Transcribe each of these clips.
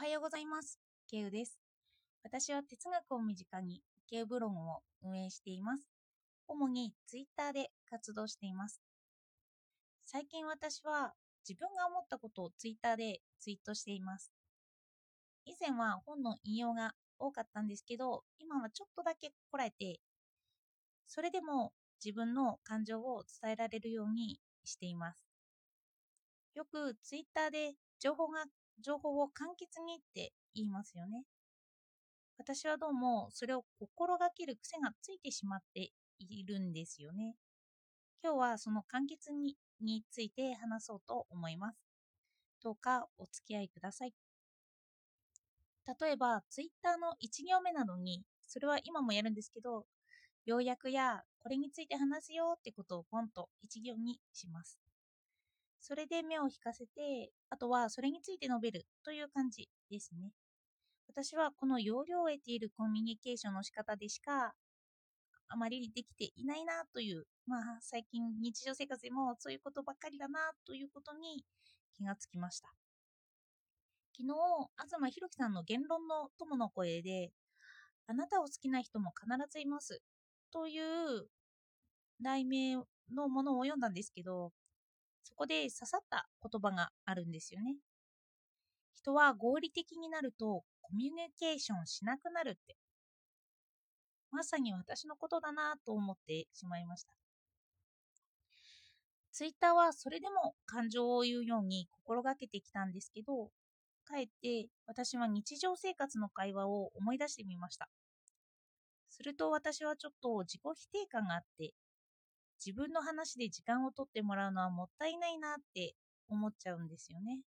はようございます。ケウです。私は哲学を身近にケウブログを運営しています。主にツイッターで活動しています。最近私は自分が思ったことをツイッターでツイートしています。以前は本の引用が多かったんですけど、今はちょっとだけこらえて、それでも自分の感情を伝えられるようにしています。よくツイッターで情報が情報を簡潔にって言いますよね。私はどうもそれを心がける癖がついてしまっているんですよね。今日はその簡潔にについて話そうと思います。どうかお付き合いください。例えば、ツイッターの1行目などに、それは今もやるんですけど、要約やこれについて話すよってことをポンと1行にします。それで目を引かせて、あとはそれについて述べるという感じですね。私はこの要領を得ているコミュニケーションの仕方でしかあまりできていないなという、まあ最近日常生活でもそういうことばっかりだなということに気がつきました。昨日、東博樹さんの言論の友の声で、あなたを好きな人も必ずいますという題名のものを読んだんですけど、こで刺さった言葉があるんですよね。人は合理的になるとコミュニケーションしなくなるって。まさに私のことだなと思ってしまいました。ツイッターはそれでも感情を言うように心がけてきたんですけど、かえって私は日常生活の会話を思い出してみました。すると私はちょっと自己否定感があって、自分の話で時間を取ってもらうのはもったいないなって思っちゃうんですよね。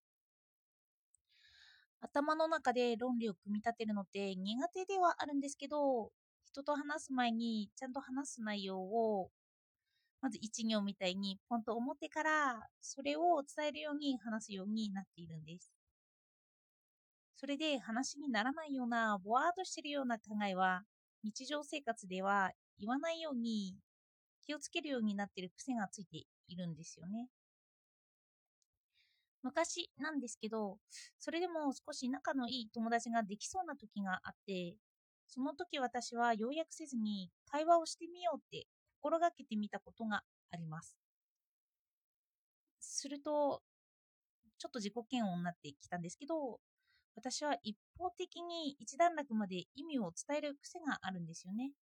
頭の中で論理を組み立てるのって苦手ではあるんですけど、人と話す前にちゃんと話す内容をまず一行みたいにポンと思ってからそれを伝えるように話すようになっているんです。それで話にならないようなぼわーっとしてるような考えは日常生活では言わないように気をつけるようになっている癖がついているんですよね。昔なんですけど、それでも少し仲のいい友達ができそうな時があって、その時私は要約せずに会話をしてみようって心がけてみたことがあります。すると、ちょっと自己嫌悪になってきたんですけど、私は一方的に一段落まで意味を伝える癖があるんですよね。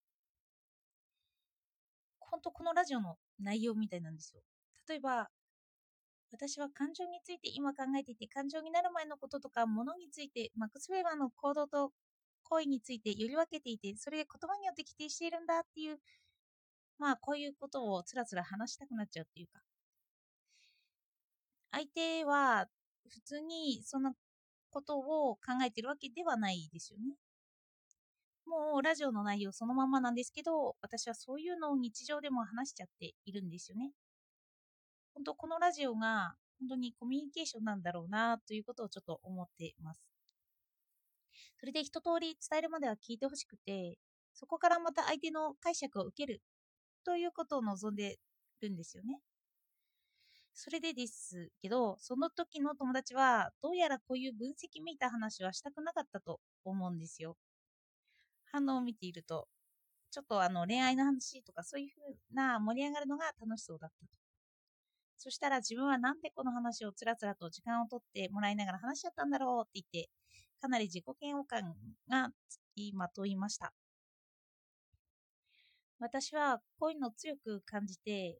本当このラジオの内容みたいなんですよ。例えば、私は感情について今考えていて、感情になる前のこととか、物について、マックス・ウェーバーの行動と行為についてより分けていて、それで言葉によって規定しているんだっていう、まあこういうことをつらつら話したくなっちゃうっていうか、相手は普通にそんなことを考えてるわけではないですよね。もうラジオの内容そのままなんですけど、私はそういうのを日常でも話しちゃっているんですよね。本当このラジオが本当にコミュニケーションなんだろうなということをちょっと思っています。それで一通り伝えるまでは聞いてほしくて、そこからまた相手の解釈を受けるということを望んでるんですよね。それでですけど、その時の友達はどうやらこういう分析めいた話はしたくなかったと思うんですよ。反応を見ていると、ちょっとあの恋愛の話とかそういう風な盛り上がるのが楽しそうだったと。そしたら自分はなんでこの話をつらつらと時間を取ってもらいながら話しちゃったんだろうって言って、かなり自己嫌悪感がつきまといました。私はこういうのを強く感じて、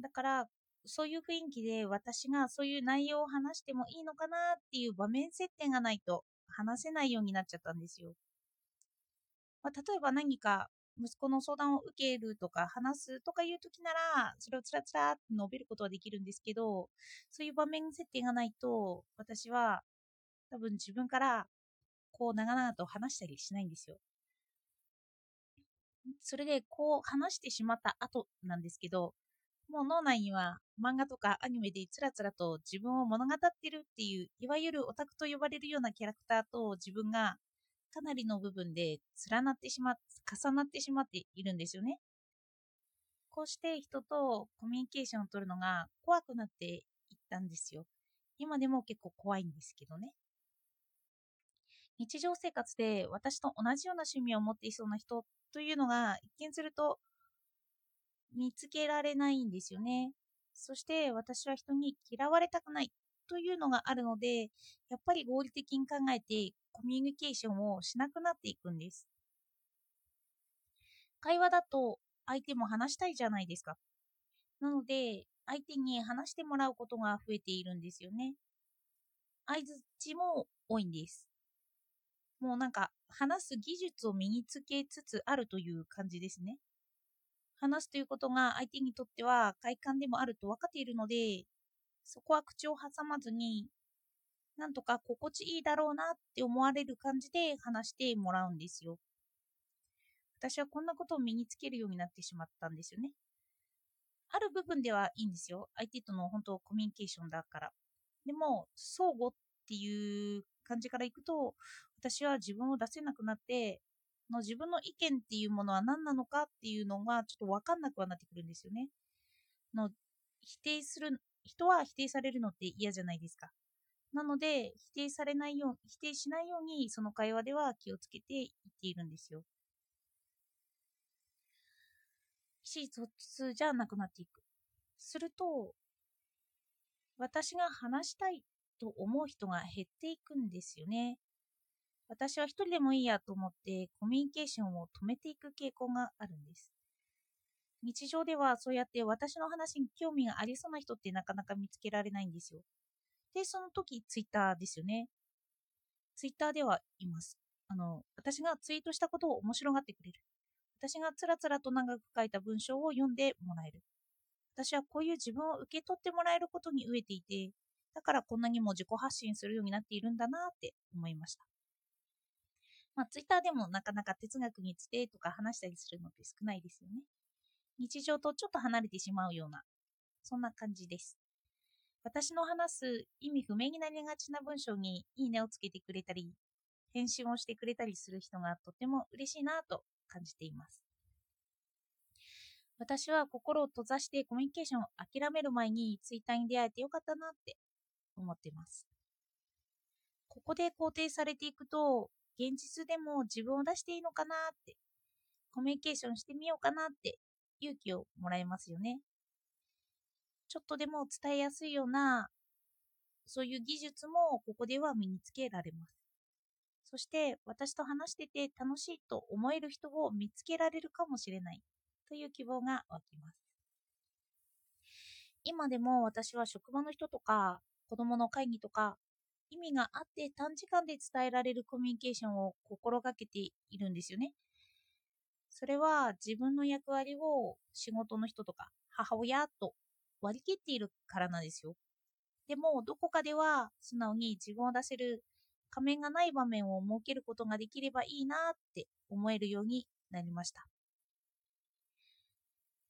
だからそういう雰囲気で私がそういう内容を話してもいいのかなっていう場面設定がないと話せないようになっちゃったんですよ。まあ、例えば何か息子の相談を受けるとか話すとかいう時ならそれをつらつらって述べることはできるんですけどそういう場面設定がないと私は多分自分からこう長々と話したりしないんですよ。それでこう話してしまった後なんですけどもう脳内には漫画とかアニメでつらつらと自分を物語ってるっていういわゆるオタクと呼ばれるようなキャラクターと自分がかなりの部分で連なってしまっ重なってしまっているんですよね。こうして人とコミュニケーションを取るのが怖くなっていったんですよ。今でも結構怖いんですけどね。日常生活で私と同じような趣味を持っていそうな人というのが一見すると見つけられないんですよね。そして私は人に嫌われたくないというのがあるので、やっぱり合理的に考えてコミュニケーションをしなくなっていくんです。会話だと相手も話したいじゃないですか。なので、相手に話してもらうことが増えているんですよね。相づちも多いんです。もうなんか話す技術を身につけつつあるという感じですね。話すということが相手にとっては快感でもあると分かっているので、そこは口を挟まずに、なんとか心地いいだろうなって思われる感じで話してもらうんですよ。私はこんなことを身につけるようになってしまったんですよね。ある部分ではいいんですよ。相手との本当コミュニケーションだから。でも、相互っていう感じからいくと、私は自分を出せなくなって、の自分の意見っていうものは何なのかっていうのがちょっと分かんなくはなってくるんですよね。の否定する人は否定されるのって嫌じゃないですか。なので否定されないよう否定しないようにその会話では気をつけて言っているんですよ。意思疎通じゃなくなっていく。すると私が話したいと思う人が減っていくんですよね。私は一人でもいいやと思ってコミュニケーションを止めていく傾向があるんです。日常ではそうやって私の話に興味がありそうな人ってなかなか見つけられないんですよ。で、その時ツイッターですよね。ツイッターではいます。あの、私がツイートしたことを面白がってくれる。私がつらつらと長く書いた文章を読んでもらえる。私はこういう自分を受け取ってもらえることに飢えていて、だからこんなにも自己発信するようになっているんだなって思いました。まあ、ツイッターでもなかなか哲学についてとか話したりするのって少ないですよね。日常とちょっと離れてしまうような、そんな感じです。私の話す意味不明になりがちな文章にいいねをつけてくれたり、返信をしてくれたりする人がとても嬉しいなと感じています。私は心を閉ざしてコミュニケーションを諦める前にツイッターに出会えてよかったなって思ってます。ここで肯定されていくと、現実でも自分を出していいのかなって、コミュニケーションしてみようかなって勇気をもらえますよね。ちょっとでも伝えやすいような、そういう技術もここでは身につけられます。そして私と話してて楽しいと思える人を見つけられるかもしれないという希望が湧きます。今でも私は職場の人とか子供の会議とか意味があって短時間で伝えられるコミュニケーションを心がけているんですよね。それは自分の役割を仕事の人とか母親と割り切っているからなんですよ。でもどこかでは素直に自分を出せる仮面がない場面を設けることができればいいなって思えるようになりました。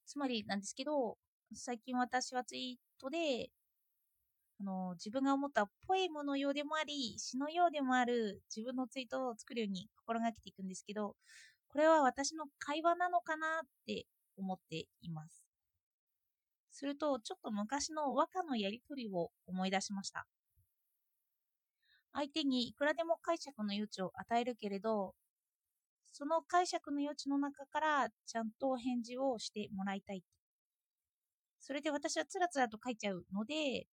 つまりなんですけど、最近私はツイートであの自分が思ったポエムのようでもあり詩のようでもある自分のツイートを作るように心がけていくんですけどこれは私の会話なのかなって思っています。するとちょっと昔の和歌のやり取りを思い出しました。相手にいくらでも解釈の余地を与えるけれどその解釈の余地の中からちゃんと返事をしてもらいたい。それで私はつらつらと書いちゃうので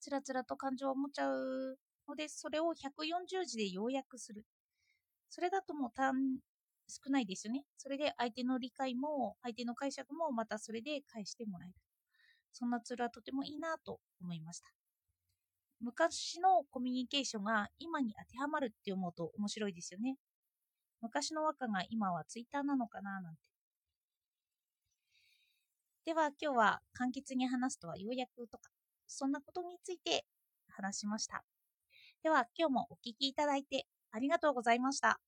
つらつらと感情を持っちゃうので、それを140字で要約する。それだともう単少ないですよね。それで相手の理解も、相手の解釈もまたそれで返してもらえる。そんなツールはとてもいいなと思いました。昔のコミュニケーションが今に当てはまるって思うと面白いですよね。昔の和歌が今はツイッターなのかななんて。では今日は簡潔に話すとは要約とかそんなことについて話しました。では今日もお聴きいただいてありがとうございました。